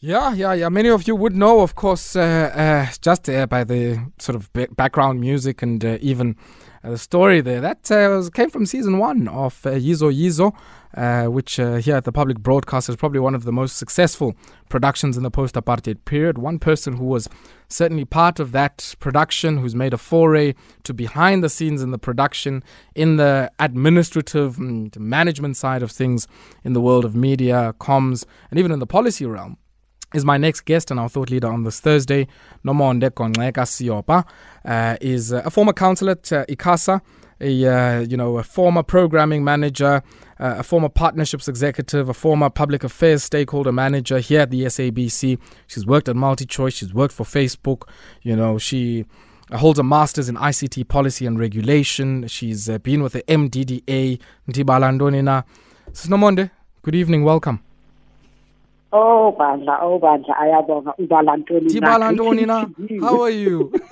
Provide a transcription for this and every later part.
Yeah, yeah, yeah. Many of you would know, of course, uh, uh, just uh, by the sort of background music and uh, even uh, the story there. That uh, came from season one of Yizo Yizo, which here at the public broadcast is probably one of the most successful productions in the post apartheid period. One person who was certainly part of that production, who's made a foray to behind the scenes in the production, in the administrative and management side of things, in the world of media, comms, and even in the policy realm is my next guest and our thought leader on this Thursday. Nomonde Gongxeka-Seopa uh, is a former councillor at uh, ICASA, a uh, you know a former programming manager, uh, a former partnerships executive, a former public affairs stakeholder manager here at the SABC. She's worked at MultiChoice. She's worked for Facebook. You know she holds a master's in ICT policy and regulation. She's uh, been with the MDDA. Ntibalandonina. Nomonde, good evening. Welcome. Oh bandla, oh bandla, ayabonga ubala ntoni Tibala ntoni na? How are you?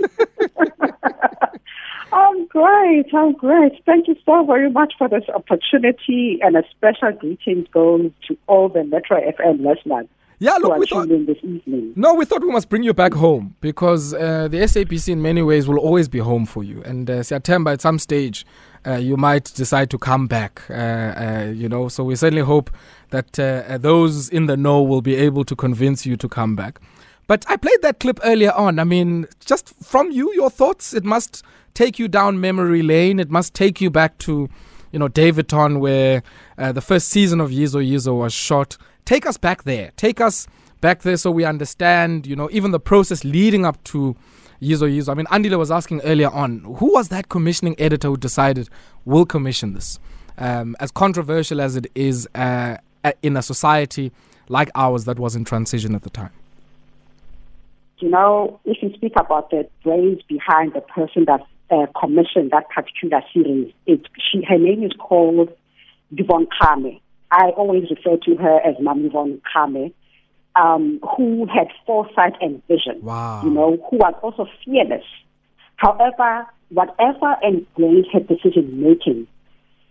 I'm great. I'm great. Thank you so very much for this opportunity, and a special greetings goes to all the Metro FM listeners. Yeah, look, we thought, this evening. No, we thought we must bring you back home because uh, the SABC in many ways will always be home for you. And uh, September, at some stage, you might decide to come back. Uh, uh, you know, so we certainly hope that uh, those in the know will be able to convince you to come back. But I played that clip earlier on. I mean, just from you, your thoughts, it must take you down memory lane. It must take you back to, you know, Daveyton, where the first season of Yizo Yizo was shot take us back there. Take us back there so we understand, you know, even the process leading up to Yizo Yizo. I mean, Andile was asking earlier on, who was that commissioning editor who decided we'll commission this? Um, as controversial as it is uh, in a society like ours that was in transition at the time. You know, if you speak about the brains behind the person that uh, commissioned that particular series, it, she, her name is called Yvonne Kame. I always refer to her as Mami von Kame, um, who had foresight and vision. Wow. You know, who was also fearless. However, whatever ingrained her decision making,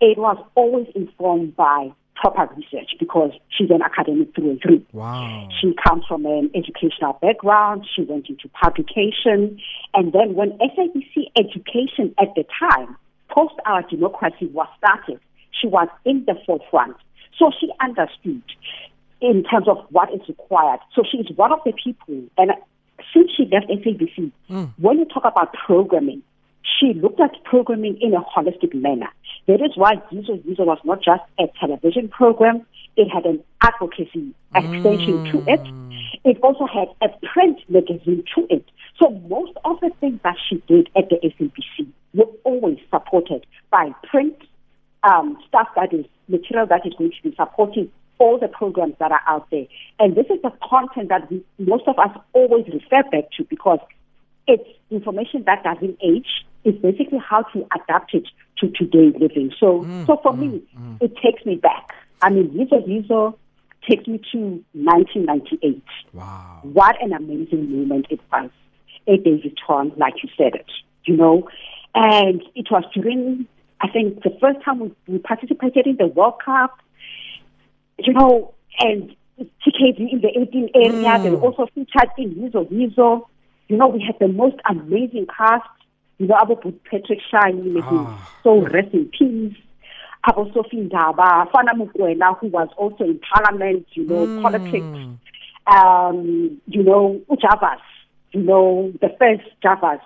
it was always informed by proper research because she's an academic through and through. Wow. She comes from an educational background. She went into publication. And then when SABC education at the time, post our democracy was started, she was in the forefront. So she understood in terms of what is required. So she is one of the people, and since she left SABC, mm. when you talk about programming, she looked at programming in a holistic manner. That is why Yizo Yizo was not just a television program, it had an advocacy extension mm. to it. It also had a print magazine to it. So most of the things that she did at the SABC were always supported by print um, stuff that is material that is going to be supporting all the programs that are out there. And this is the content that we, most of us always refer back to because it's information that doesn't age. It's basically how to adapt it to today's living. So, mm, so for mm, me, mm. it takes me back. I mean, Yizo Yizo takes me to 1998. Wow. What an amazing moment it was at Daveyton, like you said it, you know. And it was during I think the first time we, we participated in the World Cup, you know, and TKZee in the 18 area, mm. they also featured in Yizo Yizo. You know, we had the most amazing cast. You know, Abu Patrick Shai, ah. so rest in peace. Abu Sophie Ndaba, Fana Mokoena, who was also in parliament, you know, mm. politics. Um, you know, Ujavas, you know, the first Javas.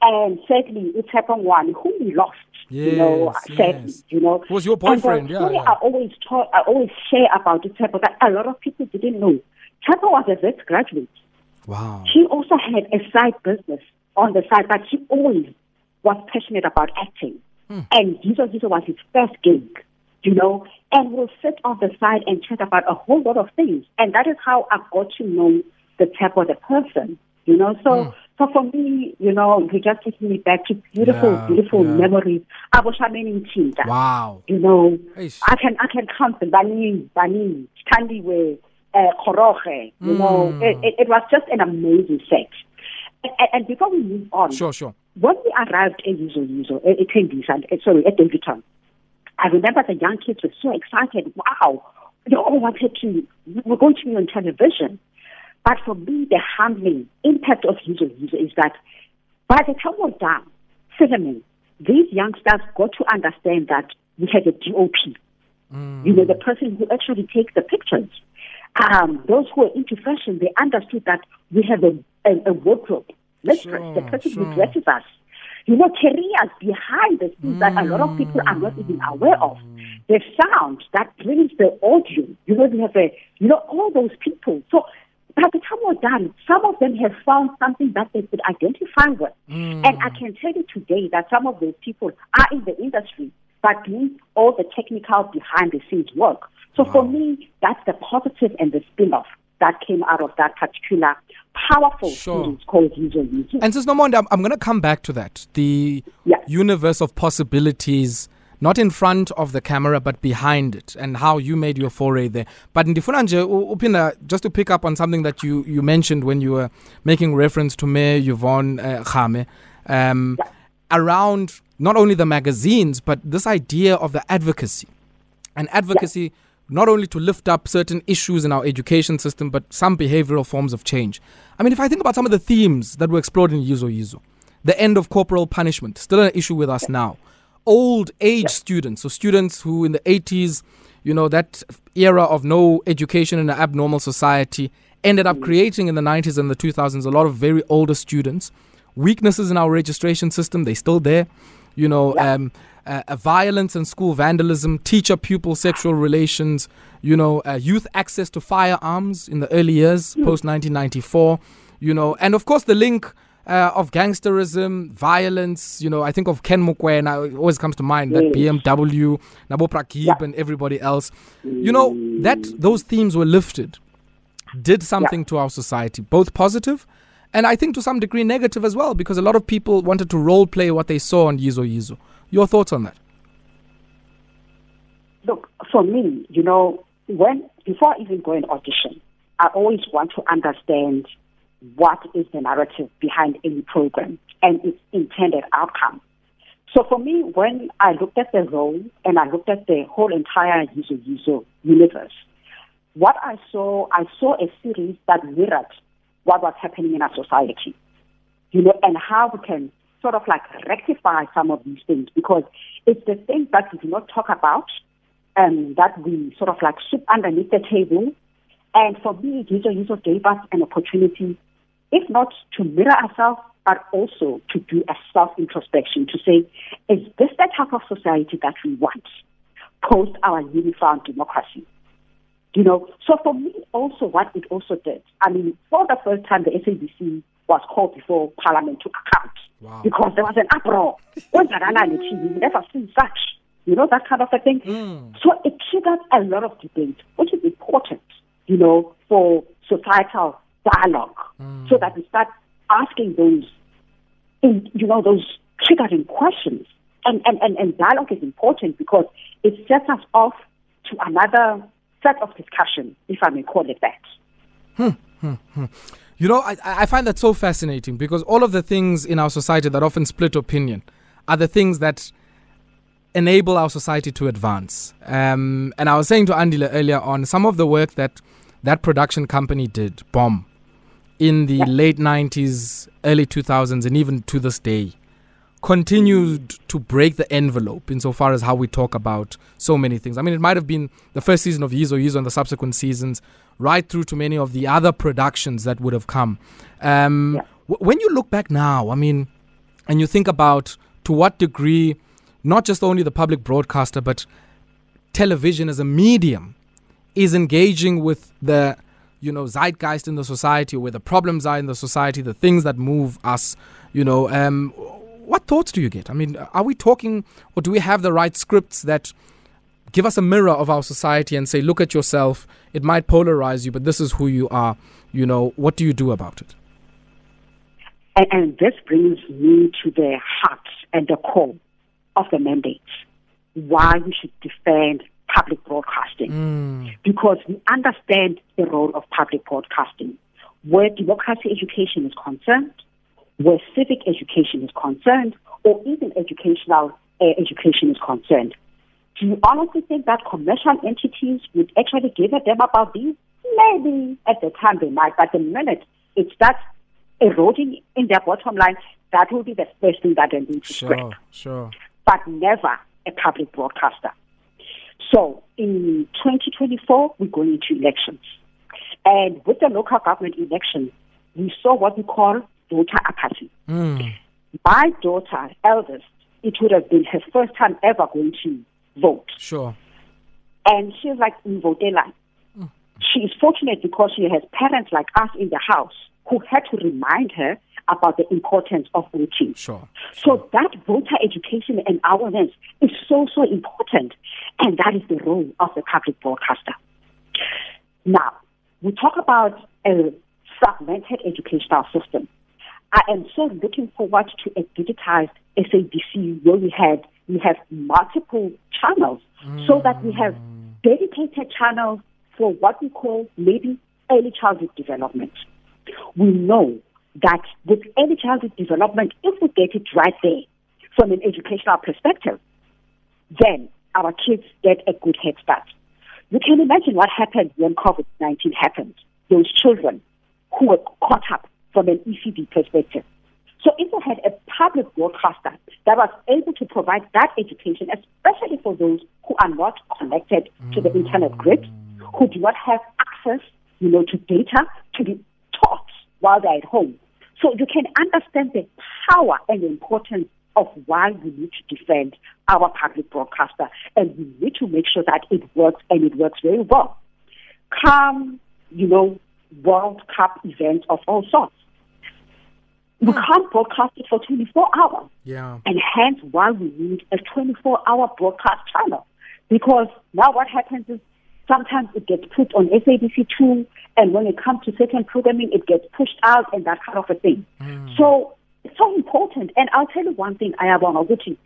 And thirdly, it's happened one who we lost Yes, you know, yes. you know. Was your boyfriend? And yeah, yeah. I always talk, I always share about the Tshepo that a lot of people didn't know. Tshepo was a vet graduate. Wow. She also had a side business on the side, but she always was passionate about acting. Hmm. And Yizo Yizo was his first gig, you know, and we'll sit on the side and chat about a whole lot of things. And that is how I got to know the Tshepo, the person, you know. So, hmm. So for me, you know, you just taking me back to beautiful, yeah, beautiful yeah. memories. Aboshameni Chinta. Wow. You know, Eish. I can I can count the Bani, Bani, Tandiwe, uh, Koroche. You mm. know, it, it, it, was just an amazing set. And, and, before we move on, sure, sure. When we arrived at Yizo Yizo, at Tembisa, sorry, at Daveyton, I remember the young kids were so excited. Wow, they all wanted to. We're going to be on television. But for me, the humbling impact of Yizo Yizo is that by the time we're done filming, these youngsters got to understand that we have a DOP. Mm. You know, the person who actually takes the pictures. Um, those who are into fashion, they understood that we have a, a, a wardrobe mistress, sure, the person sure. who dresses us. You know, careers behind the scenes mm. that a lot of people are not even aware of. The sound that brings the audio. You know, we have a, you know, all those people. So by the time we're done, some of them have found something that they could identify with. Mm. And I can tell you today that some of those people are in the industry, but doing all the technical behind the scenes work. So wow. for me, that's the positive and the spin off that came out of that particular powerful sure. series called Yizo. And Sis Nomonde, I'm, I'm going to come back to that. The yeah. universe of possibilities not in front of the camera but behind it and how you made your foray there. But ndifuna nje uphinda just to pick up on something that you, you mentioned when you were making reference to Mayor Yvonne uh, Khame um, around not only the magazines but this idea of the advocacy. And advocacy not only to lift up certain issues in our education system but some behavioral forms of change. I mean if i think about some of the themes that were explored in Yizo Yizo the end of corporal punishment still an issue with us now old age students, so students who in the 80s, you know, that era of no education in an abnormal society, ended up mm. creating in the 90s and the 2000s a lot of very older students. Weaknesses in our registration system, they're still there. You know, um, uh, uh, violence and school vandalism, teacher pupil sexual relations, you know, uh, youth access to firearms in the early years, mm. post 1994, you know, and of course the link uh, of gangsterism, violence. You know, I think of Ken Mokoena, it always comes to mind that BMW, Nabo Prakib, yeah. and everybody else. You know, that those themes were lifted, did something yeah. to our society, both positive and I think to some degree negative as well, because a lot of people wanted to role play what they saw on Yizo Yizo. Your thoughts on that? Look, for me, you know, when before even going audition, I always want to understand what is the narrative behind any program and its intended outcome. So for me, when I looked at the role and I looked at the whole entire Yizo Yizo universe, what I saw, I saw a series that mirrored what was happening in our society, you know, and how we can sort of like rectify some of these things because it's the things that we do not talk about and that we sort of like sweep underneath the table. And for me, Yizo Yizo gave us an opportunity if not to mirror ourselves, but also to do a self introspection to say, is this the type of society that we want post our uniform democracy? You know, so for me, also what it also did, I mean, for the first time, the SABC was called before Parliament to account wow. because there was an uproar. When we never seen such, you know, that kind of a thing. Mm. So it triggered a lot of debate, which is important, you know, for societal dialogue mm. so that we start asking those, you know, those triggering questions. And, and, and, and dialogue is important because it sets us off to another set of discussion, if I may call it that. Hmm, hmm, hmm. You know, I, I find that so fascinating because all of the things in our society that often split opinion are the things that enable our society to advance. Um, and I was saying to Andile earlier on, some of the work that that production company did, Bomb, in the late 90s, early 2000s, and even to this day, continued to break the envelope insofar as how we talk about so many things. I mean, it might have been the first season of Yizo Yizo and the subsequent seasons, right through to many of the other productions that would have come. Um, yeah. w- when you look back now, I mean, and you think about to what degree, not just only the public broadcaster, but television as a medium is engaging with the you know zeitgeist in the society, where the problems are in the society, the things that move us. You know, um, what thoughts do you get? I mean, are we talking, or do we have the right scripts that give us a mirror of our society and say, look at yourself. It might polarize you, but this is who you are. You know, what do you do about it? And, and this brings me to the heart and the core of the mandate. Why we should defend public broadcasting mm. because we understand the role of public broadcasting. Where democracy education is concerned, where civic education is concerned, or even educational uh, education is concerned. Do you honestly think that commercial entities would actually give a damn about these? maybe at the time they might, but the minute it starts eroding in their bottom line, that will be the first thing that they need to Sure, scrap. sure. But never a public broadcaster. So in 2024, we're going into elections. And with the local government election, we saw what we call voter apathy. Mm. My daughter, eldest, it would have been her first time ever going to vote. Sure. And she's like, Mvotela. She is fortunate because she has parents like us in the house who had to remind her about the importance of voting. Sure. So that voter education and awareness is so, so important. And that is the role of the public broadcaster. Now, we talk about a fragmented educational system. I am so looking forward to a digitized SABC where we had we have multiple channels so that we have mm. dedicated channels for what we call maybe early childhood development. We know that with early childhood development, if we get it right there from an educational perspective, then our kids get a good head start. You can imagine what happened when COVID 19 happened. Those children who were caught up from an ECD perspective. So if we had a public broadcaster that was able to provide that education, especially for those who are not connected to the internet grid, who do not have access, you know, to data to be while they're at home. So you can understand the power and the importance of why we need to defend our public broadcaster and we need to make sure that it works and it works very well. Come, you know, World Cup events of all sorts. We hmm. can't broadcast it for 24 hours. Yeah. And hence why we need a 24 hour broadcast channel. Because now what happens is sometimes it gets put on SABC2, and when it comes to certain programming, it gets pushed out and that kind of a thing. So it's so important. And I'll tell you one thing, Ayabonga Gucci.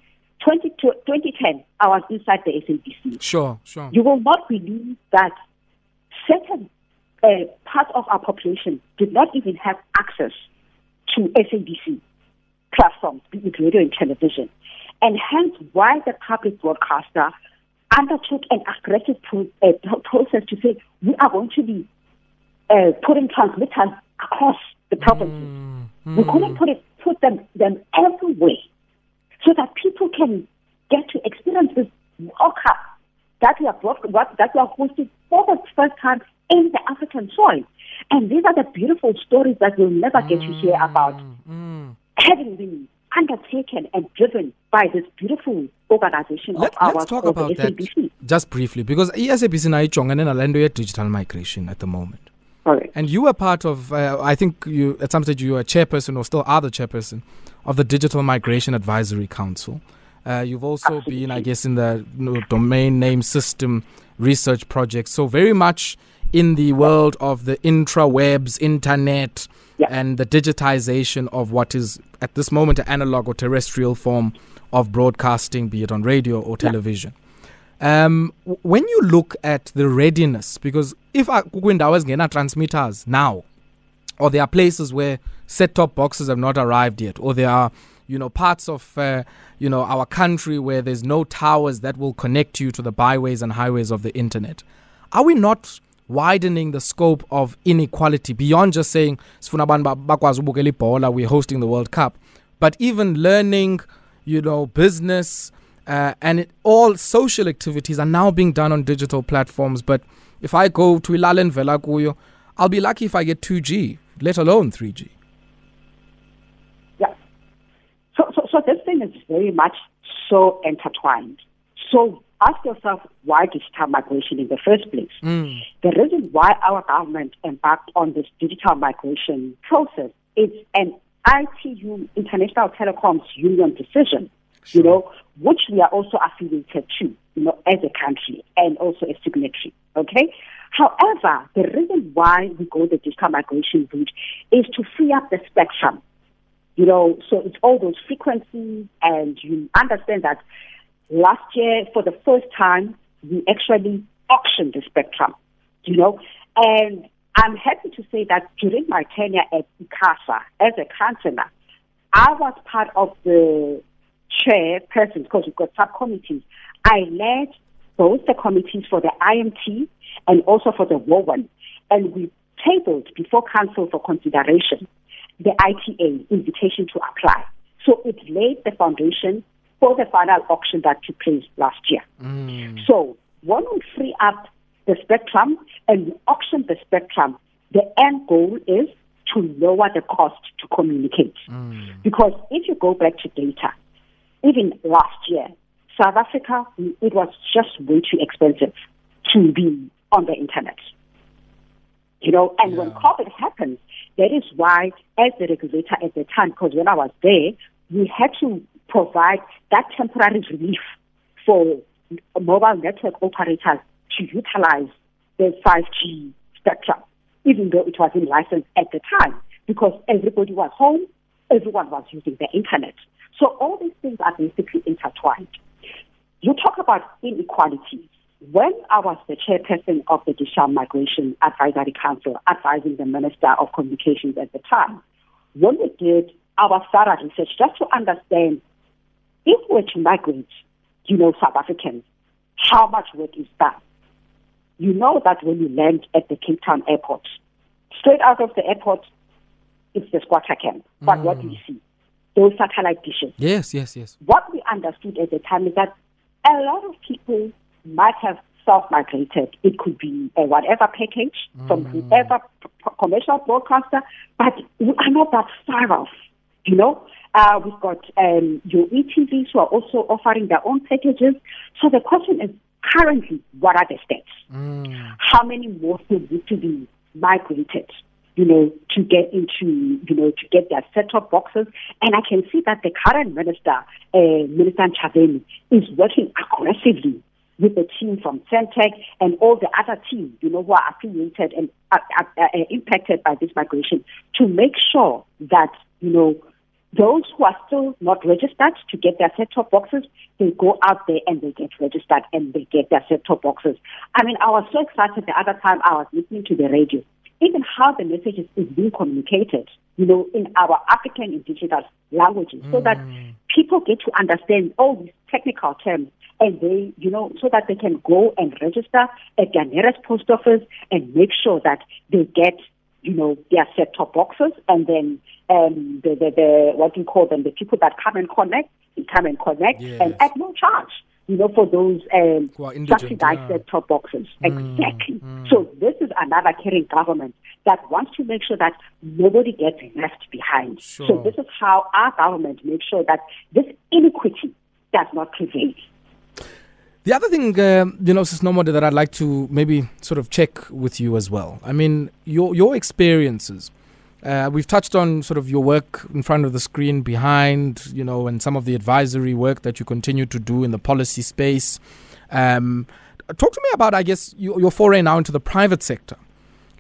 20, 2010, I was inside the SABC. Sure, sure. You will not believe that certain uh, parts of our population did not even have access to SABC platforms, be it radio and television. And hence why the public broadcaster undertook an aggressive pro- uh, process to say we are going to be uh, putting transmitters across the provinces. We couldn't put it, put them, them everywhere so that people can get to experience this World Cup that we are brought, what, that we are hosting for the first time in the African soil. And these are the beautiful stories that we'll never get to hear about having been undertaken and driven by this beautiful organization Let, of ours talk about that just briefly because i-SABC nayo ijongene nale nto ye-digital migration at the moment. Correct. And you were part of, uh, I think you at some stage you were a chairperson or still are the chairperson of the Digital Migration Advisory Council. Uh, you've also been, I guess, in the you know, domain name system research project. So very much in the world of the intrawebs, internet, Yeah. and the digitization of what is at this moment an analog or terrestrial form of broadcasting, be it on radio or television. Um, when you look at the readiness, because if kukwiindawo ezingena transmitters now, or there are places where set-top boxes have not arrived yet, or there are, you know, parts of, uh, you know, our country where there's no towers that will connect you to the byways and highways of the internet. Are we not widening the scope of inequality beyond just saying "Sifuna abantu we're hosting the World Cup, but even learning, you know, business, uh, and it, all social activities are now being done on digital platforms. But if I go to Ilalen Vela kuyo, I'll be lucky if I get 2G, let alone 3G. Yeah. So, so, so this thing is very much so intertwined. So ask yourself why digital migration in the first place. Mm. The reason why our government embarked on this digital migration process is an ITU, International Telecoms Union decision, you know, which we are also affiliated to, you know, as a country and also a signatory. Okay? However, the reason why we go the digital migration route is to free up the spectrum you know, so it's all those frequencies, and you understand that last year, for the first time, we actually auctioned the spectrum, you know, and I'm happy to say that during my tenure at ICASA as a councillor, I was part of the chairperson because we've got subcommittees. I led both the committees for the IMT and also for the WOAN. and we tabled before Council for consideration the ITA invitation to apply. So it laid the foundation for the final auction that took place last year. Mm. So when we free up the spectrum and we auction the spectrum, the end goal is to lower the cost to communicate. Mm. Because if you go back to data, even last year, South Africa, it was just way too expensive to be on the internet. You know, and yeah. when COVID happened, that is why, as the regulator at the time, because when I was there, we had to provide that temporary relief for mobile network operators to utilize the 5G spectrum, even though it was in license at the time, because everybody was home, everyone was using the internet. So all these things are basically intertwined. You talk about inequalities. When I was the chairperson of the Digital Migration Advisory Council, advising the Minister of Communications at the time, when we did our thorough research just to understand if we're to migrate, you know, South Africans, how much work is done? You know that when you land at the Cape Town airport, straight out of the airport, it's the squatter camp. But mm. what do you see? Those satellite dishes. Yes, yes, yes. What we understood at the time is that a lot of people might have self-migrated. It could be a whatever package mm. from whoever p- commercial broadcaster, but we are not that far off. You know, uh, we've got um, your ETVs who are also offering their own packages. So the question is currently, what are the stats? Mm. How many more still need to be migrated? you know, to get into, you know, to get their set-top boxes. And I can see that the current minister, uh, Minister Ntshavheni, is working aggressively with the team from Sentech and all the other teams, you know, who are affiliated and uh, uh, uh, impacted by this migration to make sure that, you know, those who are still not registered to get their set-top boxes, they go out there and they get registered and they get their set-top boxes. I mean, I was so excited the other time I was listening to the radio even how the message is being communicated, you know, in our African indigenous languages, mm. so that mm. people get to understand all these technical terms and they, you know, so that they can go and register at their nearest post office and make sure that they get, you know, their set-top boxes and then um, the, the, the, what do you call them, the people that come and connect, they come and connect yes. and at no charge you know, for those um, subsidized yeah. top boxes. Mm, exactly. Mm. So this is another caring government that wants to make sure that nobody gets left behind. Sure. So this is how our government makes sure that this inequity does not prevail. The other thing, uh, you know, Sis Nomonde, that I'd like to maybe sort of check with you as well. I mean, your your experiences uh, we've touched on sort of your work in front of the screen, behind, you know, and some of the advisory work that you continue to do in the policy space. Um, talk to me about, I guess, your, your, foray now into the private sector.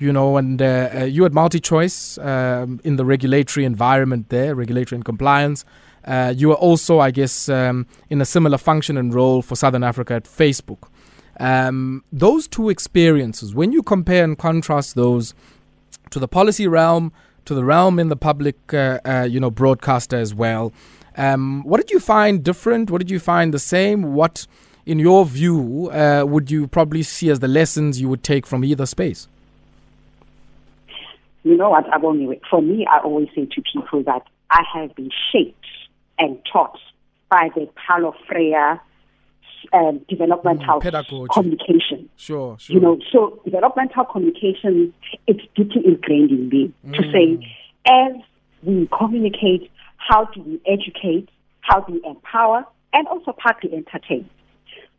You know, and uh, uh, you at MultiChoice um, in the regulatory environment there, regulatory and compliance. Uh, you were also, I guess, um, in a similar function and role for Southern Africa at Facebook. Um, those two experiences, when you compare and contrast those to the policy realm, to the realm in the public, uh, uh, you know, broadcaster as well. Um, what did you find different? What did you find the same? What, in your view, uh, would you probably see as the lessons you would take from either space? You know what, for me, I always say to people that I have been shaped and taught by the Paulo Freire um, developmental mm, communication. Sure, sure. You know, so developmental communication it's deeply ingrained in me mm. to say, as we communicate, how do we educate, how do we empower, and also partly entertain.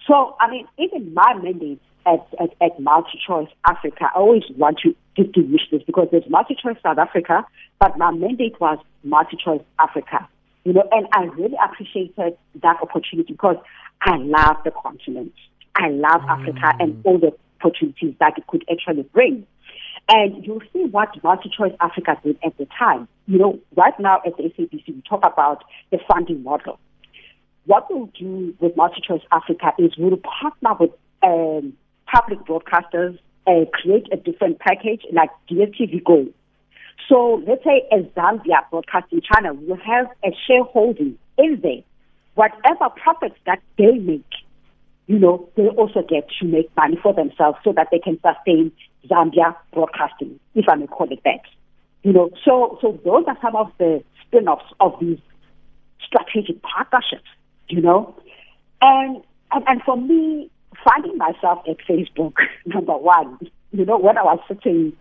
So, I mean, even my mandate at, at, at MultiChoice Africa, I always want to distinguish this because there's MultiChoice South Africa, but my mandate was MultiChoice Africa. You know, and I really appreciated that opportunity because I love the continent. I love mm. Africa and all the opportunities that it could actually bring. And you'll see what MultiChoice Africa did at the time. You know, right now at the SABC, we talk about the funding model. What we'll do with MultiChoice Africa is we'll partner with um, public broadcasters, uh, create a different package like DSTV Go. So let's say as Zambia Broadcasting channel will have a shareholding in there whatever profits that they make, you know, they also get to make money for themselves so that they can sustain Zambia broadcasting, if I may call it that. You know, so so those are some of the spin-offs of these strategic partnerships, you know. And and, and for me, finding myself at Facebook, number one, you know, when I was sitting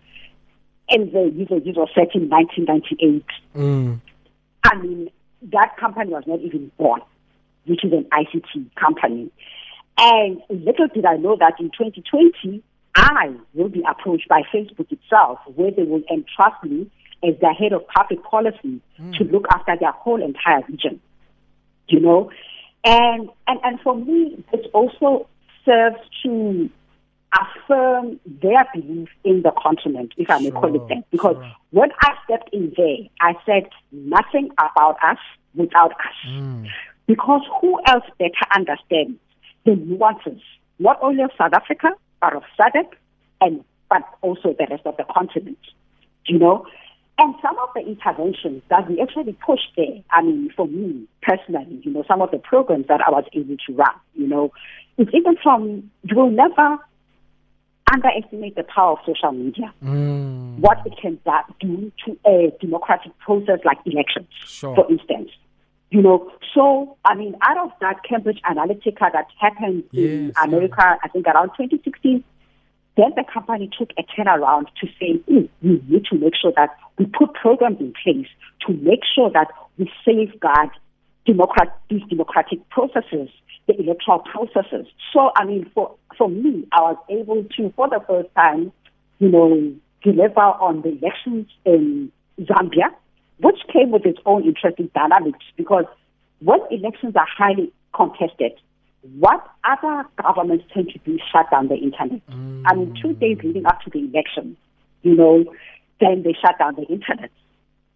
in the user set in 1998, mm. I mean, that company was not even born, which is an ICT company. And little did I know that in 2020, I will be approached by Facebook itself, where they will entrust me as the head of public policy mm. to look after their whole entire region. You know, and and and for me, this also serves to affirm their belief in the continent, if I may call it that. Because sure. when I stepped in there, I said nothing about us without us. Mm. Because who else better understands the nuances, not only of South Africa, but of SADC, and but also the rest of the continent. You know, and some of the interventions that we actually pushed there, I mean, for me personally, you know, some of the programs that I was able to run, you know, it's even from you will never underestimate the power of social media. Mm. What it can do to a democratic process like elections, sure. for instance. You know, so I mean, out of that Cambridge Analytica that happened yes, in America, yeah. I think around 2016, then the company took a turnaround to say, mm, we need to make sure that we put programs in place to make sure that we safeguard democrat- these democratic processes, the electoral processes. So, I mean, for, for me, I was able to, for the first time, you know, deliver on the elections in Zambia which came with its own interesting dynamics because when elections are highly contested, what other governments tend to do is shut down the internet. Mm. I mean, two days leading up to the election, you know, then they shut down the internet.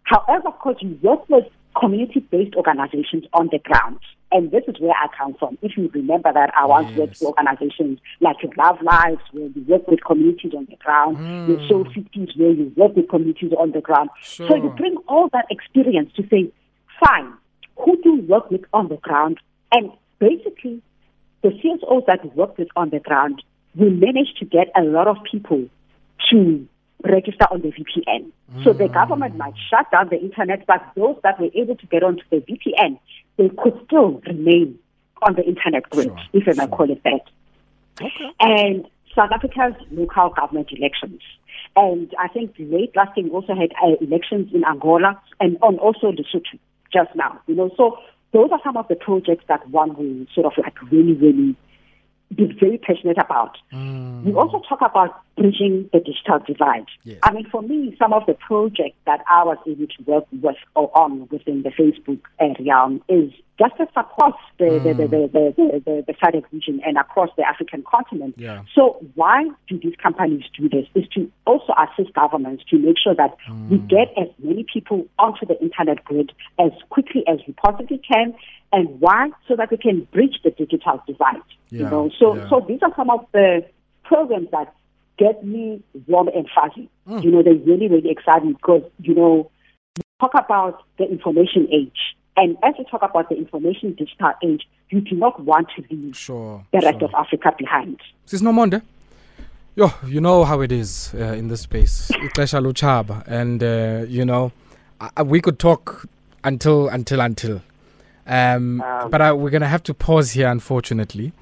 However, of course, you work with community-based organizations on the ground. And this is where I come from. If you remember that I once yes. worked for organizations like Love Lives, where you work with communities on the ground, mm. the Soul Cities, where you work with communities on the ground. Sure. So you bring all that experience to say, fine, who do you work with on the ground? And basically, the CSOs that we work with on the ground, we managed to get a lot of people to register on the VPN. Mm. So the government might shut down the internet, but those that were able to get onto the VPN, they could still remain on the internet grid, sure. if I may call it that. Okay. And South Africa's local government elections. And I think late last year we also had uh, elections in Angola and on also Lesotho just now. You know, so those are some of the projects that one will sort of like really, really be very passionate about. Mm. We also talk about bridging the digital divide. Yes. I mean, for me, some of the projects that I was able to work with or on within the Facebook realm is justice across the, mm. the, the, the, the, the, the SADC region and across the African continent. Yeah. So why do these companies do this? Is to also assist governments to make sure that mm. we get as many people onto the internet grid as quickly as we possibly can. And why? So that we can bridge the digital divide. Yeah. You know, so yeah. so these are some of the programs that get me warm and fuzzy. Mm. You know, they're really, really excite me because, you know, you talk about the information age and as we talk about the information digital age, you do not want to leave sure, the rest sure. of Africa behind. Sis Nomonde, yo, you know how it is uh, in this space. and uh, you know, we could talk until until until, um, um, but I, we're gonna have to pause here, unfortunately.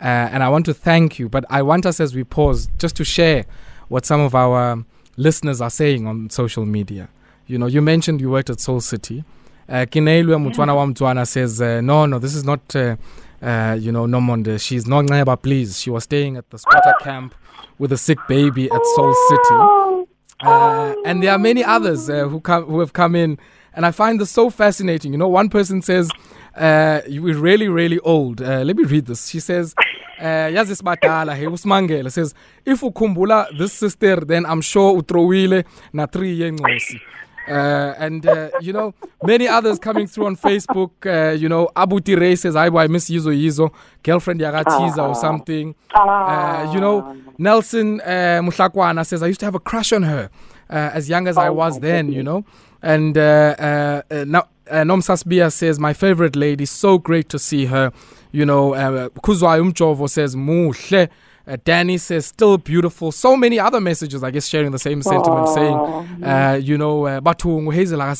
Uh, and I want to thank you, but I want us as we pause just to share what some of our listeners are saying on social media. You know, you mentioned you worked at Soul City. Uh, Kineilwe wa Mtswana says, uh, no, no, this is not, uh, uh, you know, Nomonde. She's not Neba, please. She was staying at the squatter camp with a sick baby at Soul City. Uh, and there are many others uh, who come who have come in, and I find this so fascinating. You know, one person says, uh, "You're really, really old." Uh, let me read this. She says, uh, "Yazi sibadala hey usimangele says if ukhumbula this sister, then I'm sure utrowile na three yengosi." Uh, and uh, you know many others coming through on Facebook. Uh, you know Abu Ray says, "I I miss Yizo Yizo, girlfriend Yagatiza or something." Uh, you know Nelson uh, Muhlakwana says, "I used to have a crush on her as young as I oh, was then." You know, and uh, uh, now Uh, Nomsasbia says, My favorite lady, so great to see her. You know, uh, Kuzwa Umchovo says, Muhle. Uh, Danny says, still beautiful. So many other messages, I guess, sharing the same sentiment, saying, uh, you know, uh, Batu Hazel, uh,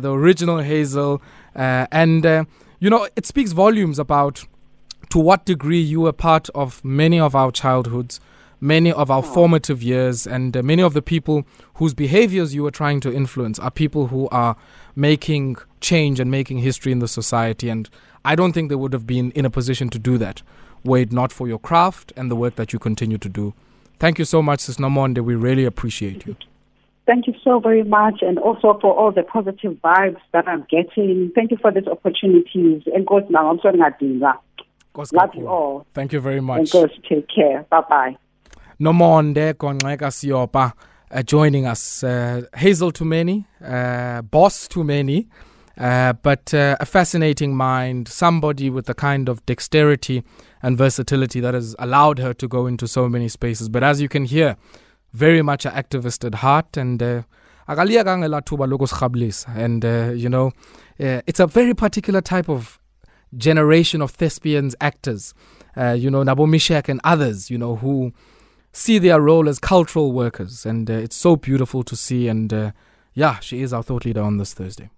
the original Hazel. Uh, and, uh, you know, it speaks volumes about to what degree you were part of many of our childhoods, many of our formative years, and uh, many of the people whose behaviors you were trying to influence are people who are making change and making history in the society. And I don't think they would have been in a position to do that were it not for your craft and the work that you continue to do. Thank you so much, Sis Namonde. We really appreciate you. Thank you so very much, and also for all the positive vibes that I'm getting. Thank you for these opportunities. And God, now I'm sorry, Love you all. Thank you very much. And God, take care. Bye bye. Nomonde Gongxeka-Seopa uh, joining us. Uh, Hazel too many, uh, boss too many, uh, but uh, a fascinating mind, somebody with the kind of dexterity and versatility that has allowed her to go into so many spaces. But as you can hear, very much an activist at heart and uh, and uh, you know it's a very particular type of generation of thespians actors uh, you know Nabo Mishak and others you know who see their role as cultural workers. And uh, it's so beautiful to see. And uh, yeah she is our thought leader on this Thursday